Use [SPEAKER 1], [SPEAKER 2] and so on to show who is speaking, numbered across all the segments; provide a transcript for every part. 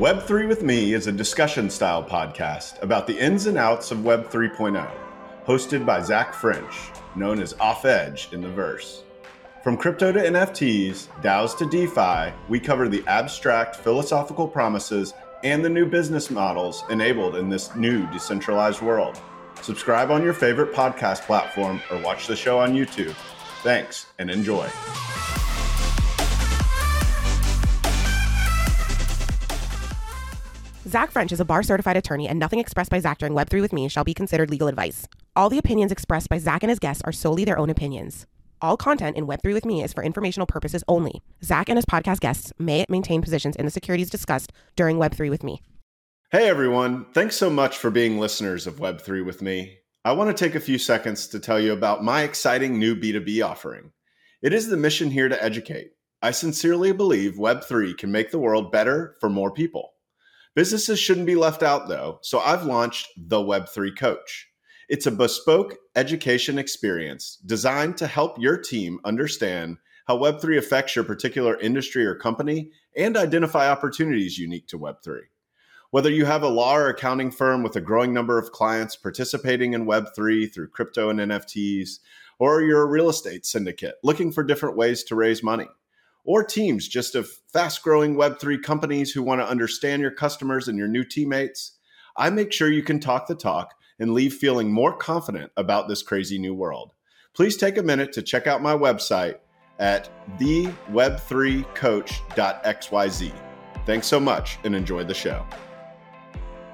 [SPEAKER 1] Web3 with Me is a discussion style podcast about the ins and outs of Web 3.0, hosted by Zach French, known as Off Edge in the verse. From crypto to NFTs, DAOs to DeFi, we cover the abstract philosophical promises and the new business models enabled in this new decentralized world. Subscribe on your favorite podcast platform or watch the show on YouTube. Thanks and enjoy.
[SPEAKER 2] Zach French is a bar certified attorney, and nothing expressed by Zach during Web3 with me shall be considered legal advice. All the opinions expressed by Zach and his guests are solely their own opinions. All content in Web3 with me is for informational purposes only. Zach and his podcast guests may maintain positions in the securities discussed during Web3 with me.
[SPEAKER 1] Hey everyone, thanks so much for being listeners of Web3 with me. I want to take a few seconds to tell you about my exciting new B2B offering. It is the mission here to educate. I sincerely believe Web3 can make the world better for more people. Businesses shouldn't be left out though, so I've launched the Web3 Coach. It's a bespoke education experience designed to help your team understand how Web3 affects your particular industry or company and identify opportunities unique to Web3. Whether you have a law or accounting firm with a growing number of clients participating in Web3 through crypto and NFTs, or you're a real estate syndicate looking for different ways to raise money or teams just of fast growing Web3 companies who want to understand your customers and your new teammates, I make sure you can talk the talk and leave feeling more confident about this crazy new world. Please take a minute to check out my website at theweb3coach.xyz. Thanks so much and enjoy the show.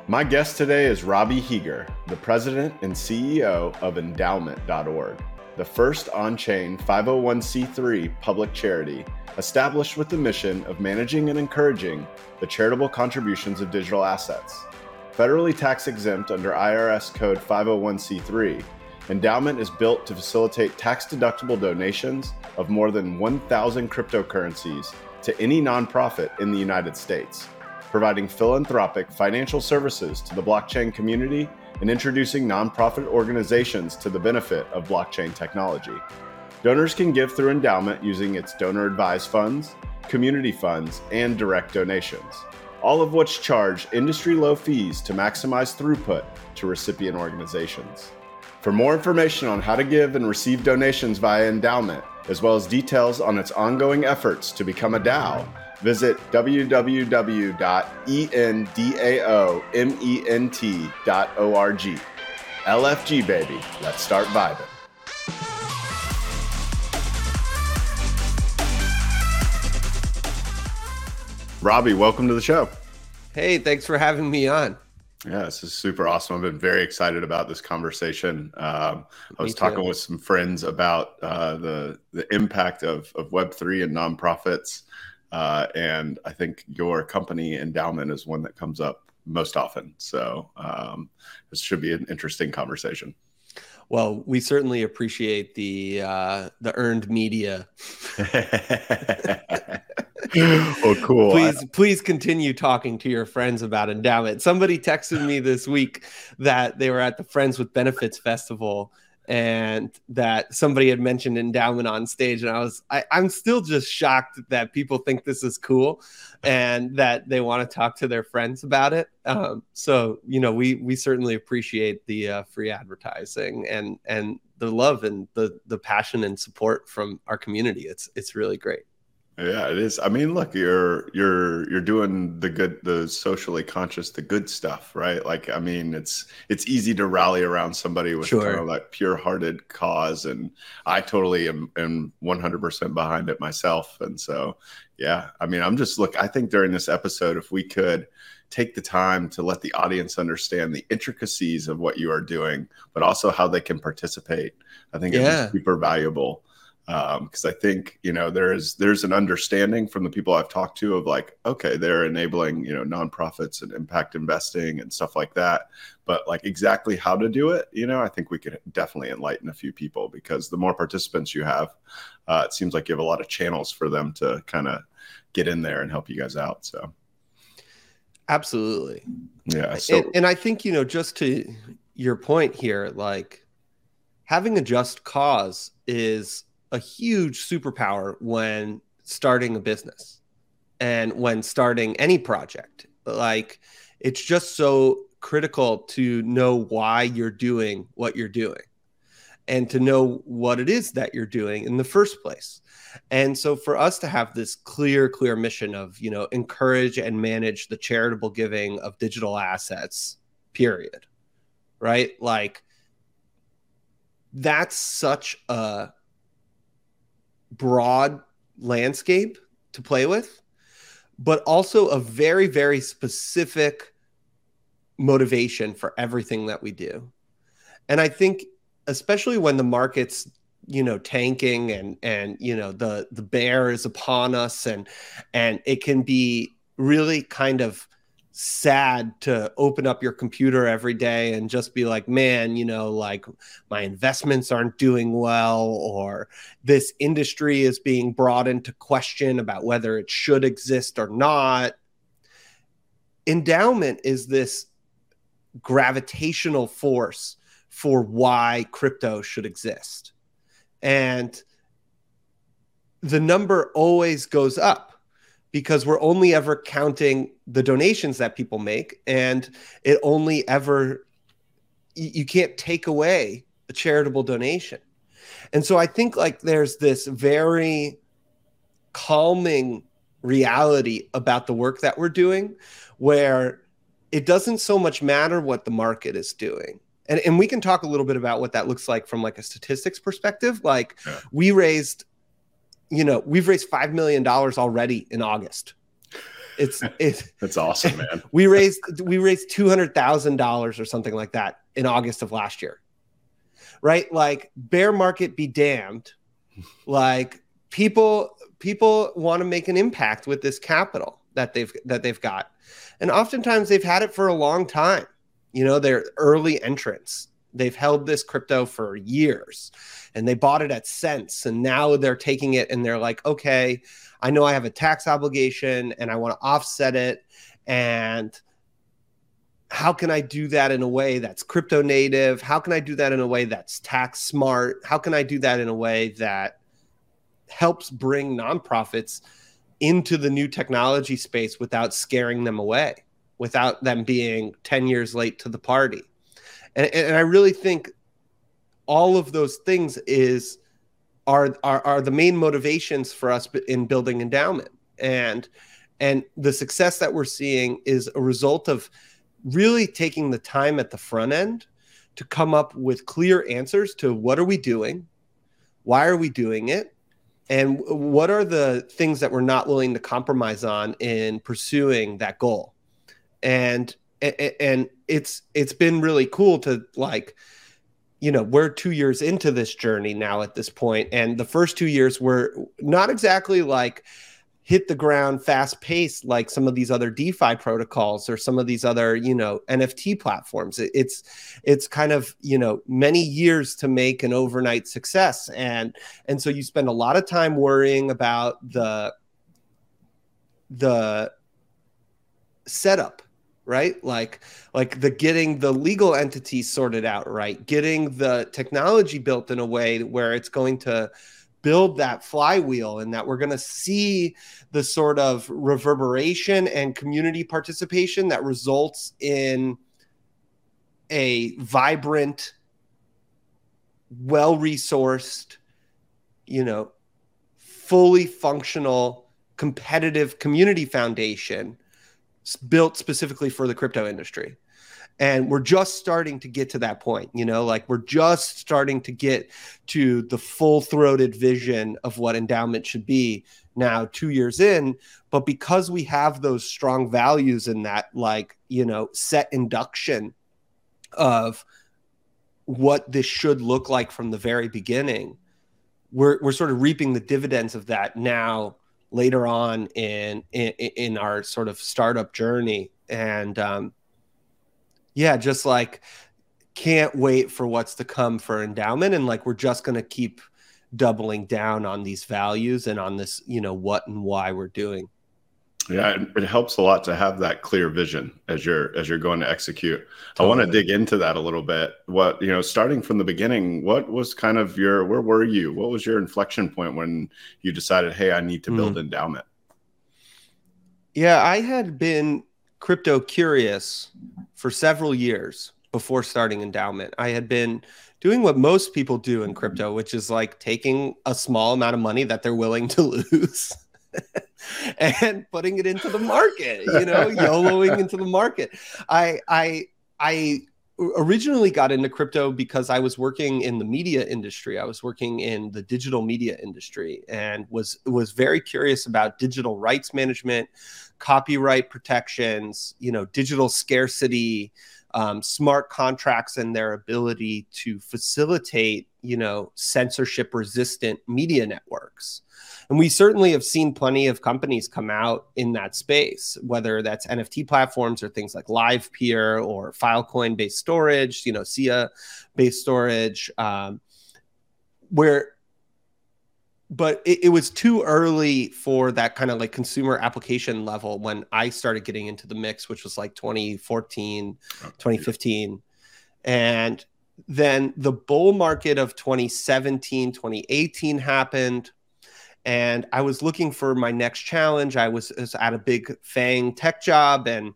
[SPEAKER 1] My guest today is Robbie Heeger, the president and CEO of Endaoment.org, the first on chain 501c3 public charity established with the mission of managing and encouraging the charitable contributions of digital assets. Federally tax exempt under IRS Code 501c3, Endaoment is built to facilitate tax deductible donations of more than 1,000 cryptocurrencies to any nonprofit in the United States, providing philanthropic financial services to the blockchain community and introducing nonprofit organizations to the benefit of blockchain technology. Donors can give through Endaoment using its donor advised funds, community funds, and direct donations, all of which charge industry low fees to maximize throughput to recipient organizations. For more information on how to give and receive donations via Endaoment, as well as details on its ongoing efforts to become a DAO, visit www.endaoment.org. LFG, baby. Let's start vibing. Robbie, welcome to the show.
[SPEAKER 3] Hey, thanks for having me on.
[SPEAKER 1] Yeah, this is super awesome. I've been very excited about this conversation. Um, I was talking with some friends about uh, the the impact of of Web three and nonprofits, uh, and I think your company Endaoment is one that comes up most often. So um, this should be an interesting conversation.
[SPEAKER 3] Well, we certainly appreciate the uh, the earned media.
[SPEAKER 1] oh, cool.
[SPEAKER 3] Please, please continue talking to your friends about Endaoment. Somebody texted me this week that they were at the Friends with Benefits Festival and that somebody had mentioned Endaoment on stage. And I was, I, I'm still just shocked that people think this is cool and that they want to talk to their friends about it. Um, so, you know, we, we certainly appreciate the uh, free advertising and, and the love and the, the passion and support from our community. It's, it's really great.
[SPEAKER 1] Yeah, it is. I mean, look, you're you're you're doing the good, the socially conscious, the good stuff, right? Like, I mean, it's it's easy to rally around somebody with sure. kind of like pure-hearted cause, and I totally am am 100% behind it myself. And so, yeah, I mean, I'm just look. I think during this episode, if we could take the time to let the audience understand the intricacies of what you are doing, but also how they can participate, I think yeah. it's super valuable because um, I think you know there is there's an understanding from the people I've talked to of like okay they're enabling you know nonprofits and impact investing and stuff like that, but like exactly how to do it, you know, I think we could definitely enlighten a few people because the more participants you have, uh, it seems like you have a lot of channels for them to kind of get in there and help you guys out. So
[SPEAKER 3] absolutely,
[SPEAKER 1] yeah. So
[SPEAKER 3] and, and I think you know just to your point here, like having a just cause is a huge superpower when starting a business and when starting any project Like it's just so critical to know why you're doing what you're doing and to know what it is that you're doing in the first place. And so for us to have this clear clear mission of, you know, encourage and manage the charitable giving of digital assets, period. Right? Like that's such a broad landscape to play with, but also a very, very specific motivation for everything that we do. And I think, especially when the market's you know tanking and and you know the the bear is upon us and and it can be really kind of sad to open up your computer every day and just be like, man, you know, like my investments aren't doing well, or this industry is being brought into question about whether it should exist or not. Endaoment is this gravitational force for why crypto should exist. And the number always goes up because we're only ever counting the donations that people make and it only ever you can't take away a charitable donation. And so i think like there's this very calming reality about the work that we're doing where it doesn't so much matter what the market is doing. And, and we can talk a little bit about what that looks like from like a statistics perspective. Like yeah. we raised you know, we've raised five million dollars already in August. It's it's
[SPEAKER 1] that's awesome, man.
[SPEAKER 3] we raised we raised two hundred thousand dollars or something like that in August of last year. Right? Like bear market be damned. Like people people want to make an impact with this capital that they've that they've got. And oftentimes they've had it for a long time. You know, they're early entrants. They've held this crypto for years and they bought it at cents and now they're taking it and they're like okay i know i have a tax obligation and i want to offset it and how can i do that in a way that's crypto native? How can i do that in a way that's tax smart? How can i do that in a way that helps bring nonprofits into the new technology space without scaring them away without them being 10 years late to the party and, and i really think all of those things is are, are are the main motivations for us in building Endaoment. And and the success that we're seeing is a result of really taking the time at the front end to come up with clear answers to what are we doing? Why are we doing it? And what are the things that we're not willing to compromise on in pursuing that goal? And and it's it's been really cool to like you know we're two years into this journey now at this point and the first two years were not exactly like hit the ground fast paced like some of these other defi protocols or some of these other you know nft platforms. It's it's kind of you know many years to make an overnight success and and so you spend a lot of time worrying about the the setup right? Like like the getting the legal entity sorted out right? Getting the technology built in a way where it's going to build that flywheel and that we're going to see the sort of reverberation and community participation that results in a vibrant well resourced you know fully functional competitive community foundation built specifically for the crypto industry. And we're just starting to get to that point you know like we're just starting to get to the full-throated vision of what Endaoment should be now 2 years in. But because we have those strong values in that like you know set induction of what this should look like from the very beginning we're we're sort of reaping the dividends of that now later on in in, in our sort of startup journey. And um, yeah just like can't wait for what's to come for Endaoment. And like we're just going to keep doubling down on these values and on this you know what and why we're doing
[SPEAKER 1] yeah, it helps a lot to have that clear vision as you're as you're going to execute. Totally. I want to dig into that a little bit. What you know, starting from the beginning, what was kind of your where were you? What was your inflection point when you decided, hey, I need to build mm. Endaoment?
[SPEAKER 3] Yeah, I had been crypto curious for several years before starting Endaoment. I had been doing what most people do in crypto, which is like taking a small amount of money that they're willing to lose and putting it into the market, you know, YOLOing into the market. I I I originally got into crypto because I was working in the media industry. I was working in the digital media industry and was was very curious about digital rights management, copyright protections, you know, digital scarcity, um, smart contracts and their ability to facilitate, you know, censorship resistant media networks. And we certainly have seen plenty of companies come out in that space, whether that's NFT platforms or things like Livepeer or Filecoin based storage, you know, SIA based storage, um, where but it, it, was too early for that kind of like consumer application level when I started getting into the mix, which was like 2014, 2015. And then the bull market of 2017, 2018 happened and I was looking for my next challenge. I was, was, at a big FANG tech job and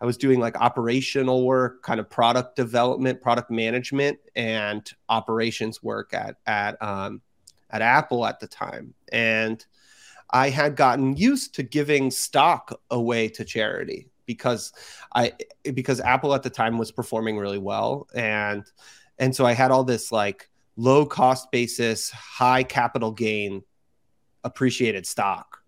[SPEAKER 3] I was doing like operational work, kind of product development, product management, and operations work at at um, at Apple at the time. And I had gotten used to giving stock away to charity because I because Apple at the time was performing really well and and so I had all this like low cost basis, high capital gain appreciated stock.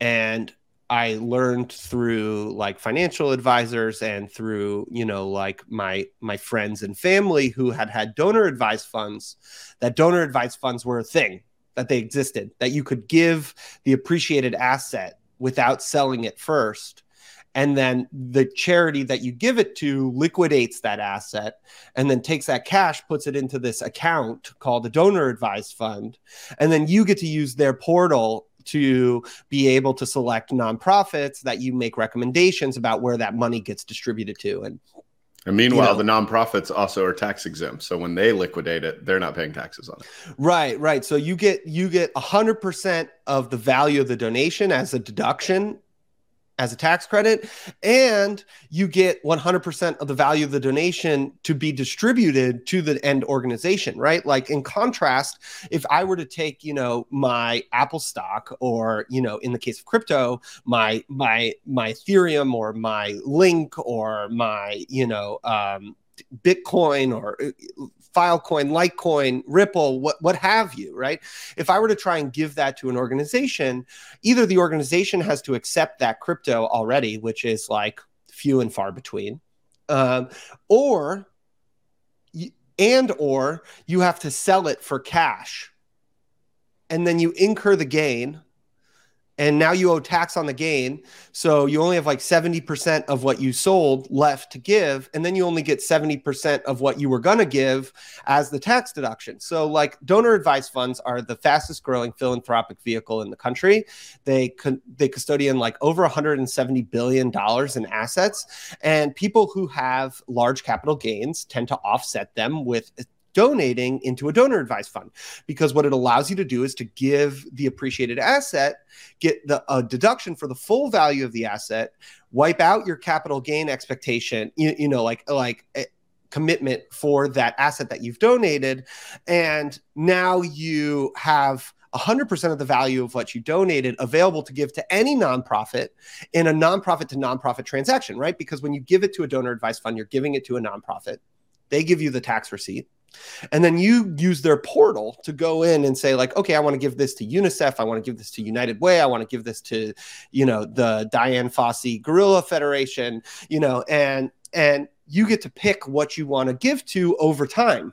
[SPEAKER 3] And I learned through like financial advisors and through you know like my my friends and family who had had donor advised funds that donor advised funds were a thing that they existed that you could give the appreciated asset without selling it first and then the charity that you give it to liquidates that asset and then takes that cash puts it into this account called a donor advised fund and then you get to use their portal to be able to select nonprofits that you make recommendations about where that money gets distributed to and
[SPEAKER 1] and meanwhile, you know, the nonprofits also are tax exempt. So when they liquidate it, they're not paying taxes on it.
[SPEAKER 3] Right, right. So you get you get hundred percent of the value of the donation as a deduction as a tax credit and you get 100% of the value of the donation to be distributed to the end organization right? Like in contrast if i were to take you know my apple stock or you know in the case of crypto my my my ethereum or my link or my you know um, Bitcoin or uh, Filecoin, Litecoin, Ripple, what what have you, right? If I were to try and give that to an organization, either the organization has to accept that crypto already, which is like few and far between, um, or and or you have to sell it for cash, and then you incur the gain and now you owe tax on the gain. So you only have like 70% of what you sold left to give. And then you only get 70% of what you were going to give as the tax deduction. So, like, donor advised funds are the fastest growing philanthropic vehicle in the country. They, they custodian like over $170 billion in assets. And people who have large capital gains tend to offset them with donating into a donor advised fund because what it allows you to do is to give the appreciated asset get the a deduction for the full value of the asset wipe out your capital gain expectation you, you know like like a, commitment for that asset that you've donated and now you have 100% of the value of what you donated available to give to any nonprofit in a nonprofit to nonprofit transaction, right? Because when you give it to a donor advised fund, you're giving it to a nonprofit. They give you the tax receipt. And then you use their portal to go in and say, like, okay, I want to give this to UNICEF. I want to give this to United Way. I want to give this to, you know, the Dian Fossey Gorilla Federation, you know, and and you get to pick what you want to give to over time.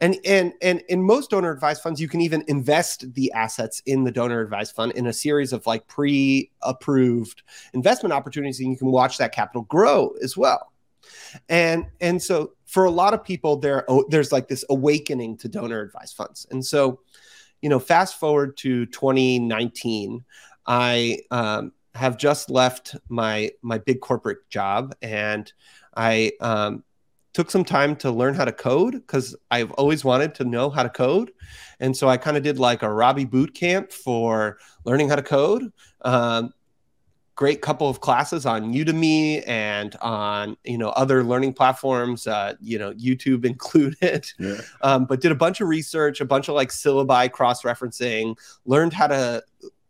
[SPEAKER 3] And and and in most donor advised funds, you can even invest the assets in the donor advised fund in a series of like pre-approved investment opportunities, and you can watch that capital grow as well. And and so for a lot of people, there there's like this awakening to donor advised funds. And so, you know, fast forward to 2019, I um, have just left my my big corporate job, and I um, took some time to learn how to code because I've always wanted to know how to code. And so I kind of did like a Robbie boot camp for learning how to code. Um, great couple of classes on Udemy and on you know other learning platforms, uh, you know YouTube included. Yeah. Um, but did a bunch of research, a bunch of like syllabi cross referencing, learned how to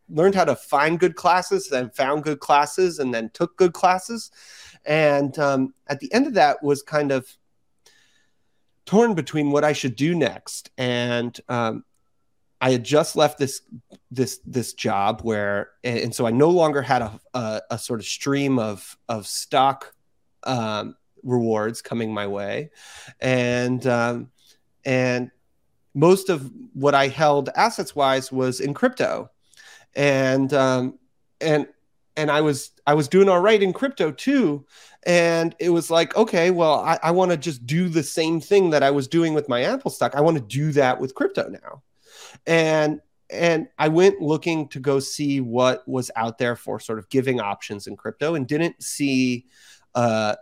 [SPEAKER 3] learned how to find good classes, then found good classes, and then took good classes. And um, at the end of that was kind of torn between what I should do next. And um, I had just left this this this job where, and so I no longer had a a, a sort of stream of of stock um, rewards coming my way, and um, and most of what I held assets wise was in crypto, and um, and and I was I was doing all right in crypto too. And it was like, okay, well, I, I want to just do the same thing that I was doing with my Apple stock. I want to do that with crypto now. And and I went looking to go see what was out there for sort of giving options in crypto and didn't see uh,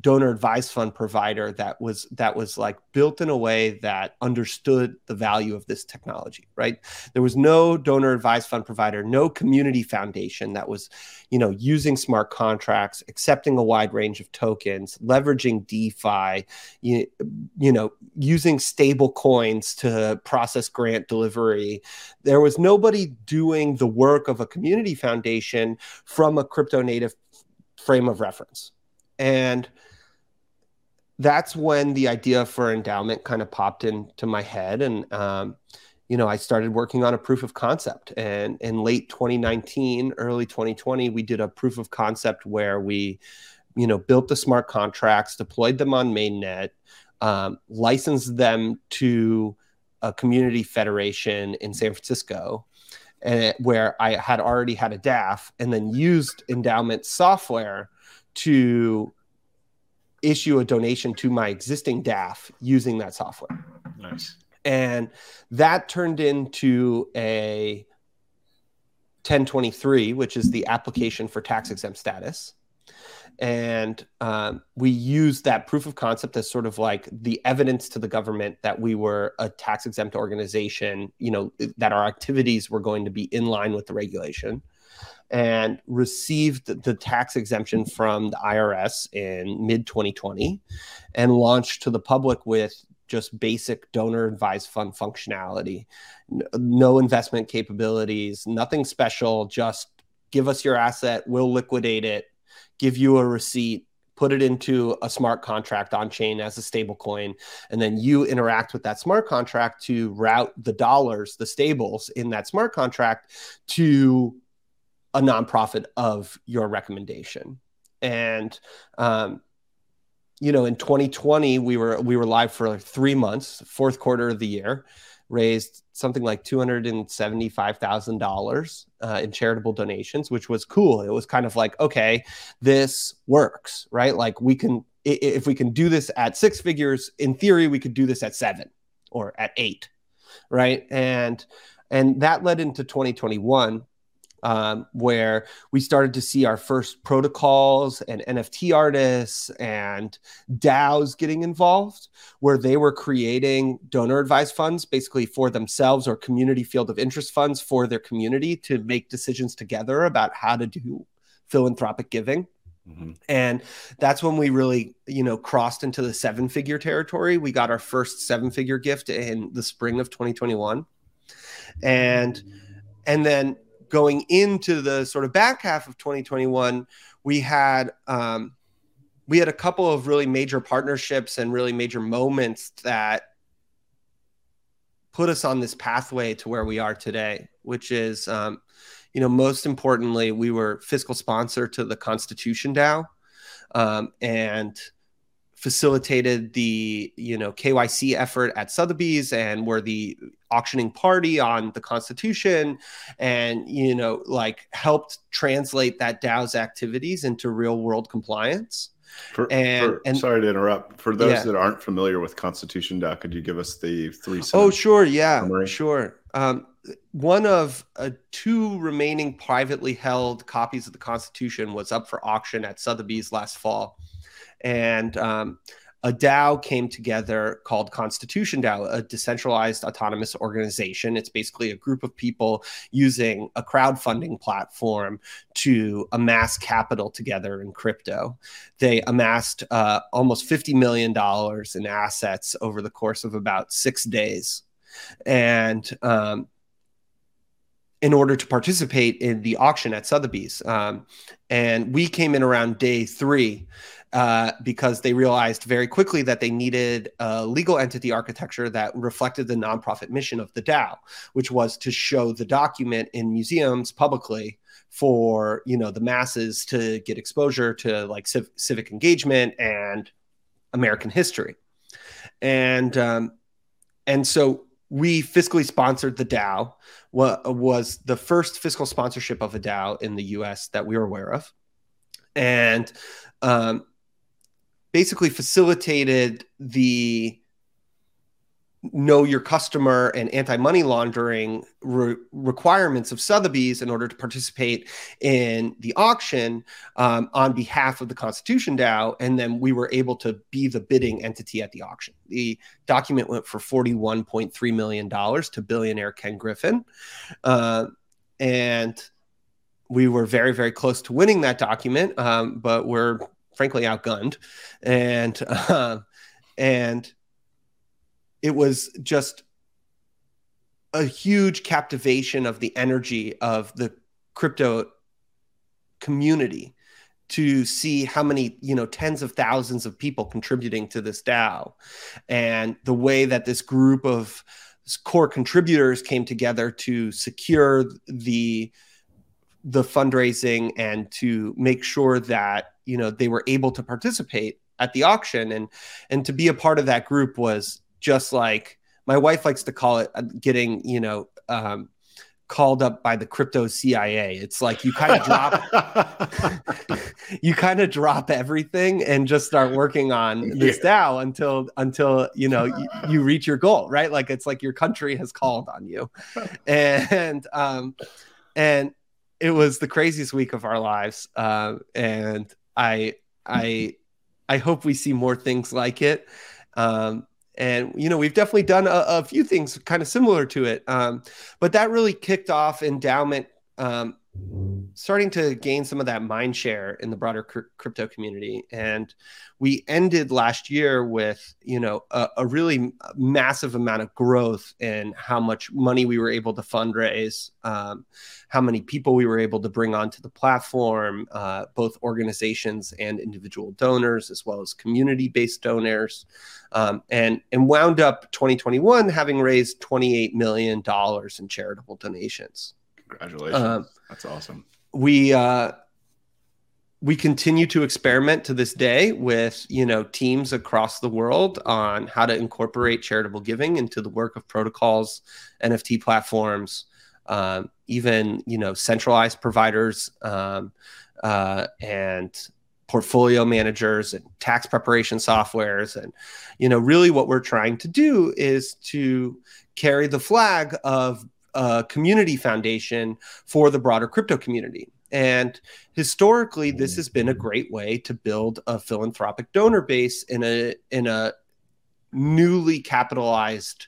[SPEAKER 3] donor advised fund provider that was that was like built in a way that understood the value of this technology right? There was no donor advised fund provider no community foundation that was you know using smart contracts accepting a wide range of tokens leveraging defi you, you know using stable coins to process grant delivery. There was nobody doing the work of a community foundation from a crypto native frame of reference and that's when the idea for Endaoment kind of popped into my head. And um, you know i started working on a proof of concept. And in late 2019 early 2020 we did a proof of concept where we you know built the smart contracts deployed them on mainnet um, licensed them to a community federation in san francisco and where i had already had a daf and then used Endaoment software to issue a donation to my existing DAF using that software.
[SPEAKER 1] Nice.
[SPEAKER 3] And that turned into a 1023, which is the application for tax exempt status. And um, we used that proof of concept as sort of like the evidence to the government that we were a tax exempt organization, you know, that our activities were going to be in line with the regulation and received the tax exemption from the IRS in mid 2020 and launched to the public with just basic donor advised fund functionality, no investment capabilities, nothing special, just give us your asset, we'll liquidate it, give you a receipt, put it into a smart contract on chain as a stable coin and then you interact with that smart contract to route the dollars the stables in that smart contract to a nonprofit of your recommendation. And um, you know, in 2020, we were we were live for three months, fourth quarter of the year, raised something like two hundred and seventy five thousand uh, dollars in charitable donations, which was cool. It was kind of like, okay, this works, right? Like we can if we can do this at six figures, in theory, we could do this at seven or at eight, right? And and that led into 2021 um, where we started to see our first protocols and NFT artists and DAOs getting involved, where they were creating donor advised funds basically for themselves or community field of interest funds for their community to make decisions together about how to do philanthropic giving. Mm-hmm. And that's when we really, you know, crossed into the seven figure territory. We got our first seven figure gift in the spring of 2021. And and then going into the sort of back half of 2021, we had um, we had a couple of really major partnerships and really major moments that put us on this pathway to where we are today, which is, um, you know, most importantly, we were fiscal sponsor to the Constitution DAO, um, and facilitated the you know KYC effort at Sotheby's and were the auctioning party on the Constitution, and you know like helped translate that DAO's activities into real world compliance.
[SPEAKER 1] For, and, for, and, sorry to interrupt. For those yeah. that aren't familiar with Constitution DAO, could you give us the three?
[SPEAKER 3] Oh, sure. Yeah, summary? sure. Um, one of uh, two remaining privately held copies of the Constitution was up for auction at Sotheby's last fall and um, a DAO came together called Constitution DAO, a decentralized autonomous organization. It's basically a group of people using a crowdfunding platform to amass capital together in crypto. They amassed uh, almost $50 million in assets over the course of about six days. And um, in order to participate in the auction at Sotheby's. Um, and we came in around day three uh, because they realized very quickly that they needed a legal entity architecture that reflected the nonprofit mission of the DAO, which was to show the document in museums publicly for you know the masses to get exposure to like civ- civic engagement and American history, and um, and so we fiscally sponsored the DAO. What was the first fiscal sponsorship of a DAO in the U.S. that we were aware of, and um, basically facilitated the know your customer and anti-money laundering re- requirements of Sotheby's in order to participate in the auction um, on behalf of the Constitution DAO, and then we were able to be the bidding entity at the auction. The document went for forty-one point three million dollars to billionaire Ken Griffin, uh, and we were very very close to winning that document, um, but we're frankly outgunned, and uh, and it was just a huge captivation of the energy of the crypto community to see how many you know tens of thousands of people contributing to this DAO. And the way that this group of core contributors came together to secure the the fundraising and to make sure that you know they were able to participate at the auction and and to be a part of that group was just like my wife likes to call it uh, getting you know um, called up by the crypto CIA. It's like you kind of drop you kind of drop everything and just start working on this yeah. DAO until until you know you, you, reach your goal, right? Like it's like your country has called on you. And um and it was the craziest week of our lives. Uh, and I I I hope we see more things like it. Um, and you know we've definitely done a, a few things kind of similar to it, um, but that really kicked off Endaoment um, starting to gain some of that mind share in the broader cr- crypto community and we ended last year with you know a, a, really massive amount of growth in how much money we were able to fundraise um, how many people we were able to bring onto the platform uh, both organizations and individual donors as well as community-based donors um, and and wound up 2021 having raised 28 million dollars in charitable donations
[SPEAKER 1] Congratulations. Um, That's awesome.
[SPEAKER 3] We uh we continue to experiment to this day with you know teams across the world on how to incorporate charitable giving into the work of protocols nft platforms um, even you know centralized providers um, uh, and portfolio managers and tax preparation softwares. And you know really what we're trying to do is to carry the flag of a community foundation for the broader crypto community. And historically, this has been a great way to build a philanthropic donor base in a in a newly capitalized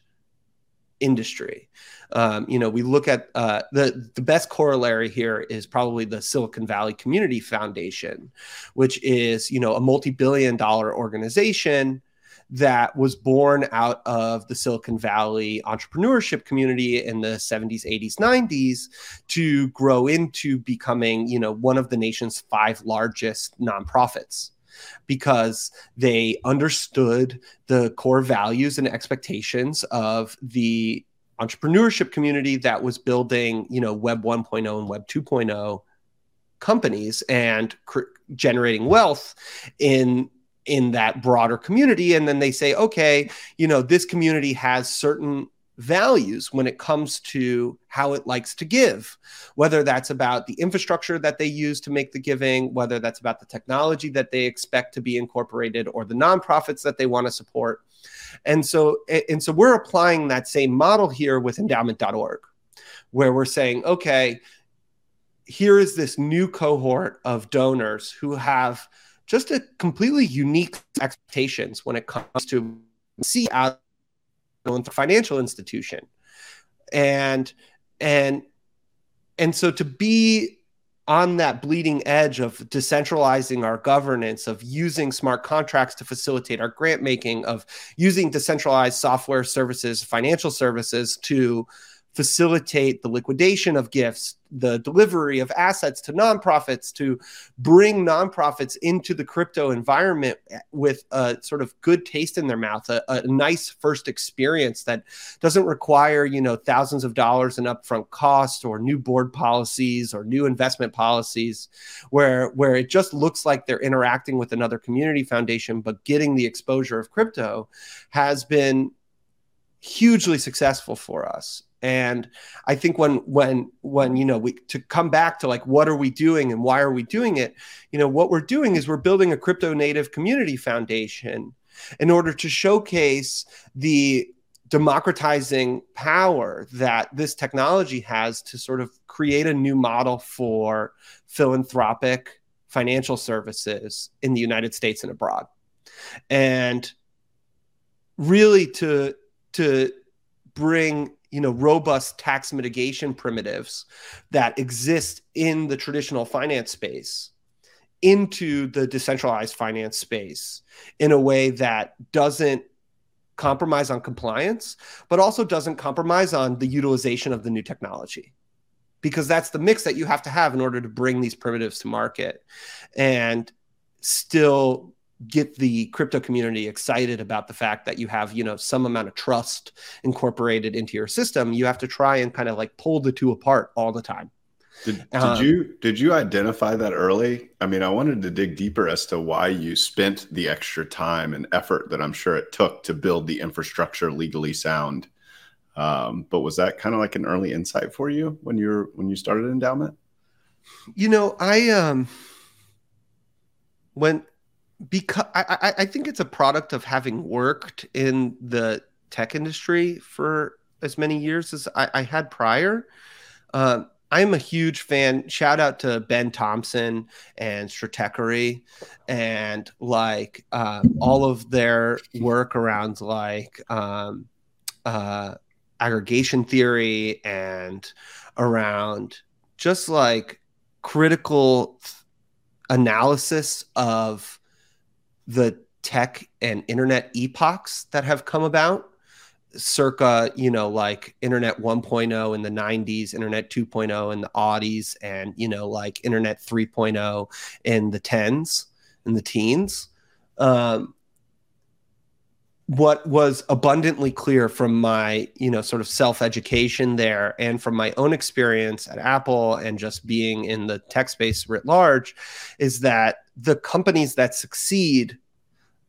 [SPEAKER 3] industry. Um, you know, we look at uh, the the best corollary here is probably the Silicon Valley Community Foundation, which is you know a multi billion dollar organization that was born out of the Silicon Valley entrepreneurship community in the 70s, 80s, 90s to grow into becoming, you know, one of the nation's five largest nonprofits because they understood the core values and expectations of the entrepreneurship community that was building, you know, web 1.0 and web 2.0 companies and cr- generating wealth in in that broader community and then they say okay you know this community has certain values when it comes to how it likes to give whether that's about the infrastructure that they use to make the giving whether that's about the technology that they expect to be incorporated or the nonprofits that they want to support. And so and so we're applying that same model here with endaoment.org where we're saying okay here is this new cohort of donors who have just a completely unique expectations when it comes to see out financial institution. And and and so to be on that bleeding edge of decentralizing our governance, of using smart contracts to facilitate our grant making, of using decentralized software services, financial services to facilitate the liquidation of gifts, the delivery of assets to nonprofits, to bring nonprofits into the crypto environment with a sort of good taste in their mouth, a, a nice first experience that doesn't require, you know, thousands of dollars in upfront costs or new board policies or new investment policies, where where it just looks like they're interacting with another community foundation, but getting the exposure of crypto has been hugely successful for us and i think when when when you know we to come back to like what are we doing and why are we doing it you know what we're doing is we're building a crypto native community foundation in order to showcase the democratizing power that this technology has to sort of create a new model for philanthropic financial services in the United States and abroad. And really to to bring you know robust tax mitigation primitives that exist in the traditional finance space into the decentralized finance space in a way that doesn't compromise on compliance but also doesn't compromise on the utilization of the new technology. Because that's the mix that you have to have in order to bring these primitives to market and still get the crypto community excited about the fact that you have you know some amount of trust incorporated into your system you have to try and kind of like pull the two apart all the time.
[SPEAKER 1] Did, did um, you did you identify that early? I mean i wanted to dig deeper as to why you spent the extra time and effort that i'm sure it took to build the infrastructure legally sound. Um, but was that kind of like an early insight for you when you're when you started Endaoment?
[SPEAKER 3] You know i um when because I, I think it's a product of having worked in the tech industry for as many years as I, I had prior. Uh, I'm a huge fan. Shout out to Ben Thompson and Stratechery and like uh, all of their work around like um, uh, aggregation theory and around just like critical analysis of the tech and internet epochs that have come about. Circa you know like internet 1.0 in the 90s internet 2.0 in the oddies and you know like internet 3.0 in the 10s and the teens. Um, what was abundantly clear from my you know sort of self education there and from my own experience at apple and just being in the tech space writ large is that the companies that succeed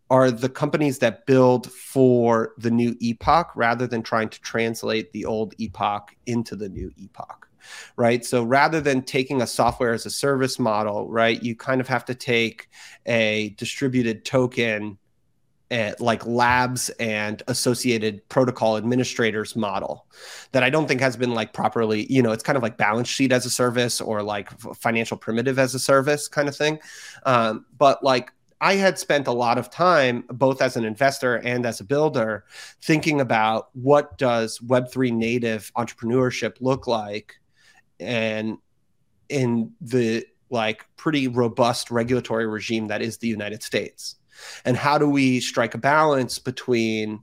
[SPEAKER 3] are the companies that build for the new epoch rather than trying to translate the old epoch into the new epoch right so rather than taking a software as a service model right you kind of have to take a distributed token uh, like labs and associated protocol administrators model that I don't think has been like properly, you know, it's kind of like balance sheet as a service or like financial primitive as a service kind of thing. Um, but like I had spent a lot of time, both as an investor and as a builder, thinking about what does Web3 native entrepreneurship look like and in the like pretty robust regulatory regime that is the United States. And how do we strike a balance between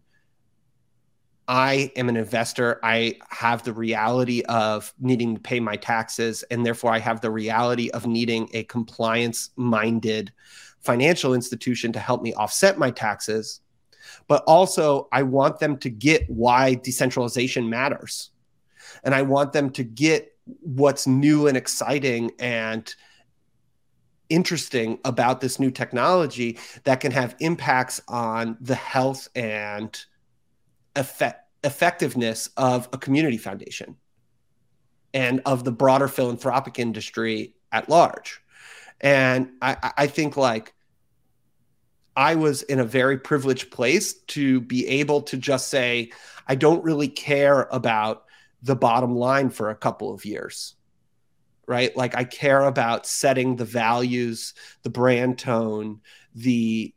[SPEAKER 3] I am an investor. I have the reality of needing to pay my taxes, and therefore I have the reality of needing a compliance minded financial institution to help me offset my taxes. But also, I want them to get why decentralization matters. And I want them to get what's new and exciting and interesting about this new technology that can have impacts on the health and effect, effectiveness of a community foundation and of the broader philanthropic industry at large. And I, I think like I was in a very privileged place to be able to just say, I don't really care about the bottom line for a couple of years. right? Like I care about setting the values, the brand tone, the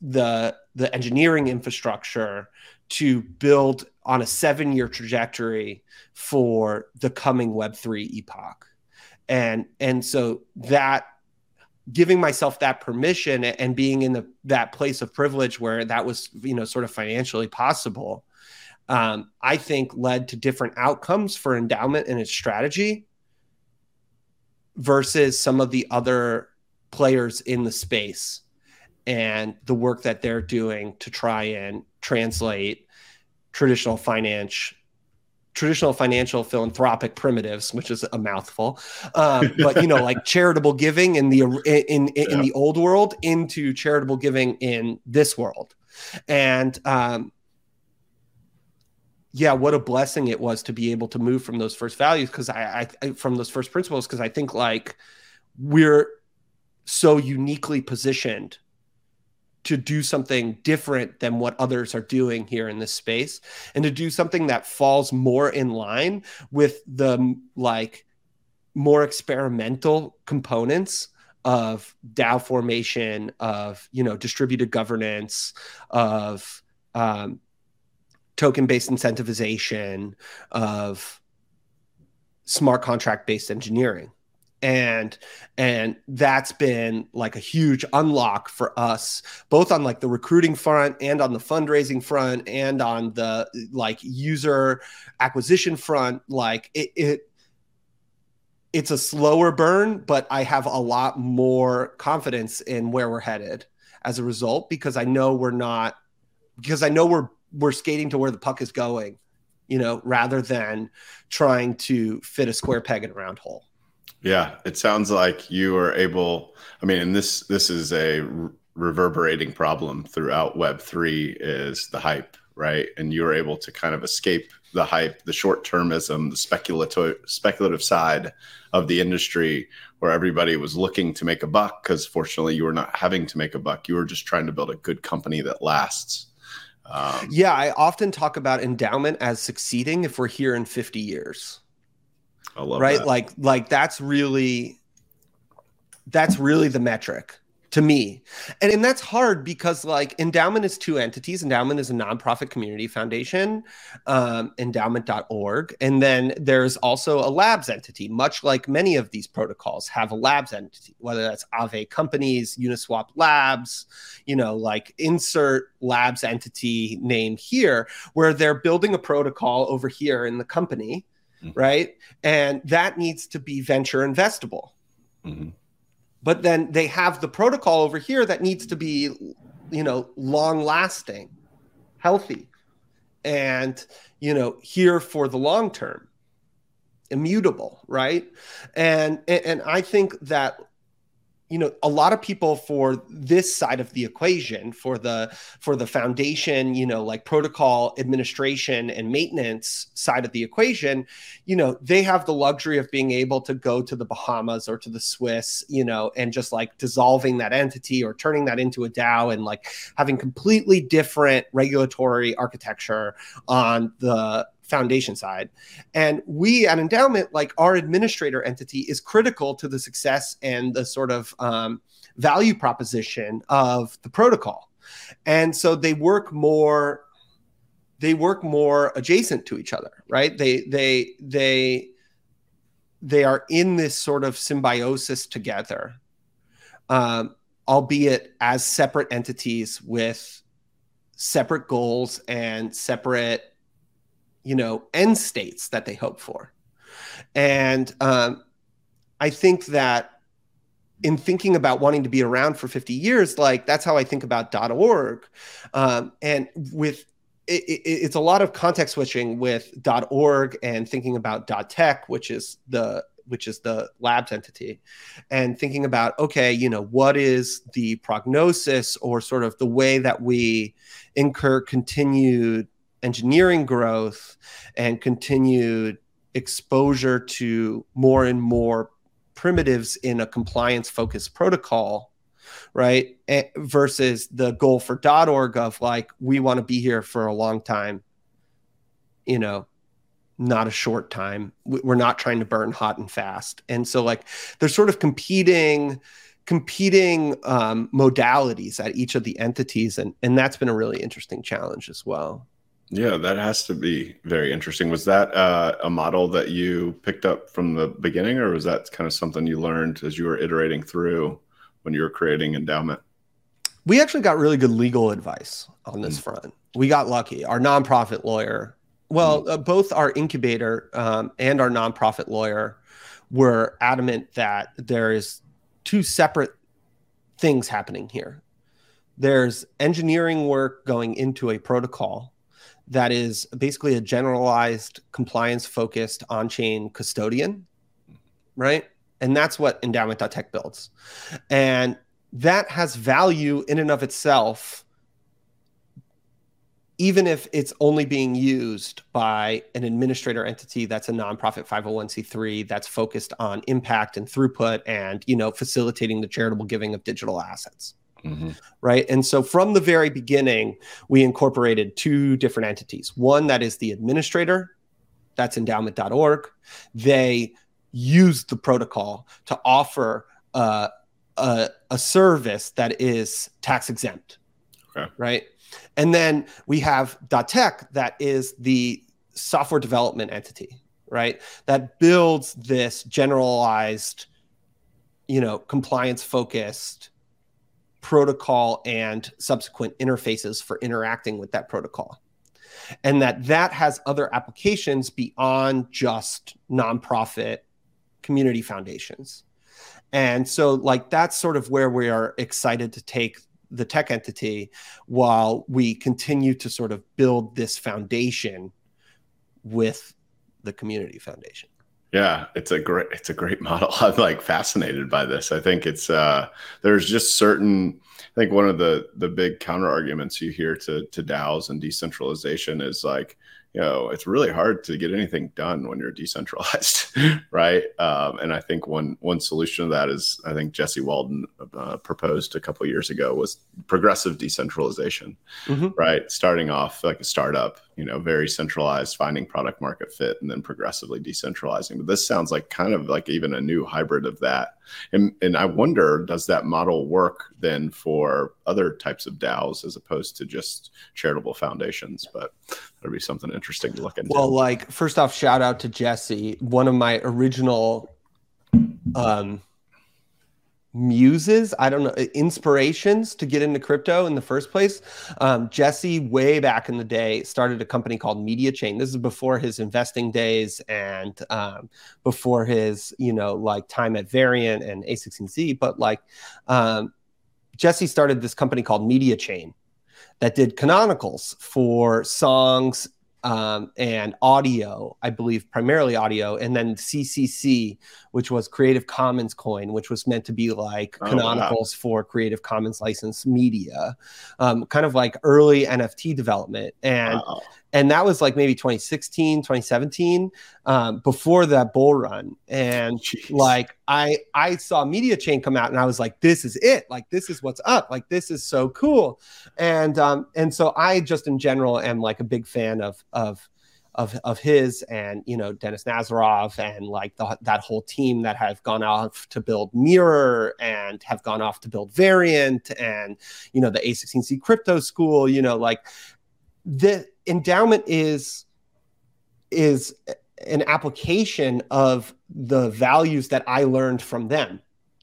[SPEAKER 3] the the engineering infrastructure to build on a seven year trajectory for the coming web3 epoch. And and so that giving myself that permission and being in the that place of privilege where that was you know sort of financially possible um, i think led to different outcomes for Endaoment and its strategy versus some of the other players in the space and the work that they're doing to try and translate traditional finance traditional financial philanthropic primitives, which is a mouthful, um, but you know, like charitable giving in the in in, in the old world into charitable giving in this world, and um, yeah, what a blessing it was to be able to move from those first values because I, I from those first principles because I think like we're so uniquely positioned to do something different than what others are doing here in this space and to do something that falls more in line with the like more experimental components of DAO formation, of you know distributed governance, of um, token-based incentivization, of smart contract-based engineering and and that's been like a huge unlock for us both on like the recruiting front and on the fundraising front and on the like user acquisition front like it, it it's a slower burn but i have a lot more confidence in where we're headed as a result because i know we're not because i know we're we're skating to where the puck is going you know rather than trying to fit a square peg in a round hole
[SPEAKER 1] yeah, it sounds like you are able. I mean, and this this is a re- reverberating problem throughout Web three is the hype, right? And you are able to kind of escape the hype, the short termism, the speculative speculative side of the industry, where everybody was looking to make a buck. Because fortunately, you were not having to make a buck; you were just trying to build a good company that lasts.
[SPEAKER 3] Um, yeah, I often talk about Endaoment as succeeding if we're here in 50 years.
[SPEAKER 1] I love
[SPEAKER 3] right?
[SPEAKER 1] That.
[SPEAKER 3] Like like that's really that's really the metric to me. And, and that's hard because like Endaoment is two entities. Endaoment is a nonprofit community foundation, um, endaoment.org. And then there's also a labs entity, much like many of these protocols have a labs entity, whether that's Aave companies, Uniswap labs, you know, like insert labs entity name here, where they're building a protocol over here in the company mm-hmm. right? And that needs to be venture investable. Mm-hmm. But then they have the protocol over here that needs to be, you know, long lasting, healthy, and, you know, here for the long term, immutable, right? And, and I think that you know a lot of people for this side of the equation for the for the foundation you know like protocol administration and maintenance side of the equation you know they have the luxury of being able to go to the bahamas or to the swiss you know and just like dissolving that entity or turning that into a dao and like having completely different regulatory architecture on the foundation side. And we at Endaoment, like our administrator entity, is critical to the success and the sort of um, value proposition of the protocol. And so they work more they work more adjacent to each other, right? They they they they are in this sort of symbiosis together, um, albeit as separate entities with separate goals and separate you know end states that they hope for. And um, i think that in thinking about wanting to be around for 50 years like that's how i think about org. Um, and with it, it, it's a lot of context switching with org and thinking about tech which is the which is the labs entity and thinking about okay you know what is the prognosis or sort of the way that we incur continued engineering growth and continued exposure to more and more primitives in a compliance focused protocol right versus the goal for org of like we want to be here for a long time you know not a short time. We're not trying to burn hot and fast. And so like there's sort of competing competing um, modalities at each of the entities and and that's been a really interesting challenge as well.
[SPEAKER 1] Yeah, that has to be very interesting. Was that uh, a model that you picked up from the beginning, or was that kind of something you learned as you were iterating through when you were creating Endaoment?
[SPEAKER 3] We actually got really good legal advice on this mm. front. We got lucky. Our nonprofit lawyer well, mm. uh, both our incubator um, and our nonprofit lawyer were adamant that there is two separate things happening here. There's engineering work going into a protocol that is basically a generalized compliance focused on chain custodian, right? And that's what endaoment.tech builds. And that has value in and of itself even if it's only being used by an administrator entity that's a nonprofit 501c3 that's focused on impact and throughput and you know facilitating the charitable giving of digital assets mm-hmm. right and so from the very beginning we incorporated two different entities one that is the administrator that's endaoment.org they use the protocol to offer uh, a, a service that is tax exempt okay. right and then we have .tech that is the software development entity, right? That builds this generalized, you know, compliance focused protocol and subsequent interfaces for interacting with that protocol. And that that has other applications beyond just nonprofit community foundations. And so like that's sort of where we are excited to take the tech entity while we continue to sort of build this foundation with the community foundation
[SPEAKER 1] yeah it's a great it's a great model. I'm like fascinated by this. I think it's uh there's just certain i think one of the the big counter arguments you hear to to daos and decentralization is like you know it's really hard to get anything done when you're decentralized right? Um, and i think one one solution to that is i think jesse walden uh, proposed a couple years ago was progressive decentralization mm-hmm. right? Starting off like a startup you know very centralized finding product market fit and then progressively decentralizing. But this sounds like kind of like even a new hybrid of that. And and i wonder does that model work then for other types of daos as opposed to just charitable foundations? But that'd be something interesting to look into.
[SPEAKER 3] Well like first off shout out to jesse. One of my original um muses i don't know inspirations to get into crypto in the first place. Um, jesse way back in the day started a company called Mediachain. This is before his investing days and um, before his you know like time at variant and a16z but like um, jesse started this company called Mediachain that did canonicals for songs um, and audio, I believe primarily audio, and then CCC, which was Creative Commons coin, which was meant to be like oh, canonicals wow. for Creative Commons license media, um, kind of like early NFT development. And wow and that was like maybe 2016 2017 um, before that bull run. And Jeez. like i i saw Mediachain come out and i was like this is it. Like this is what's up. Like this is so cool. And um and so i just in general am like a big fan of of of, of his and you know Denis Nazarov and like the, that whole team that have gone off to build Mirror and have gone off to build Variant and you know the A16Z crypto school you know like the Endaoment is is an application of the values that I learned from them,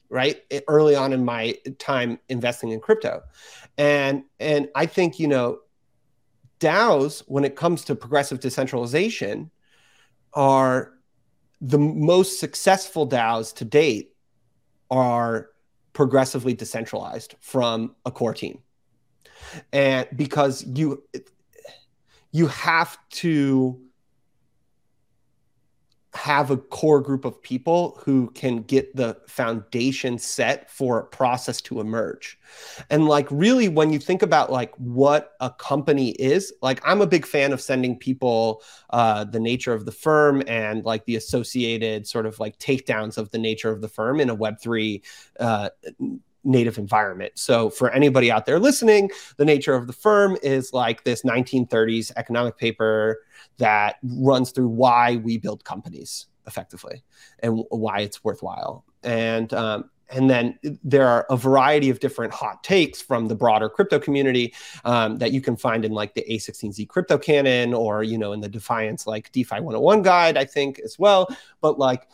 [SPEAKER 3] right? Early on in my time investing in crypto. And and I think, you know, DAOs, when it comes to progressive decentralization, are the most successful DAOs to date are progressively decentralized from a core team. And because you you have to have a core group of people who can get the foundation set for a process to emerge. And like really when you think about like what a company is, like I'm a big fan of sending people uh, the nature of the firm and like the associated sort of like takedowns of the nature of the firm in a web3 uh, native environment. So, for anybody out there listening, the nature of the firm is like this 1930s economic paper that runs through why we build companies effectively and why it's worthwhile. And um, and then there are a variety of different hot takes from the broader crypto community um, that you can find in like the A16Z crypto canon or you know in the Defiance like DeFi 101 guide, I think as well. But like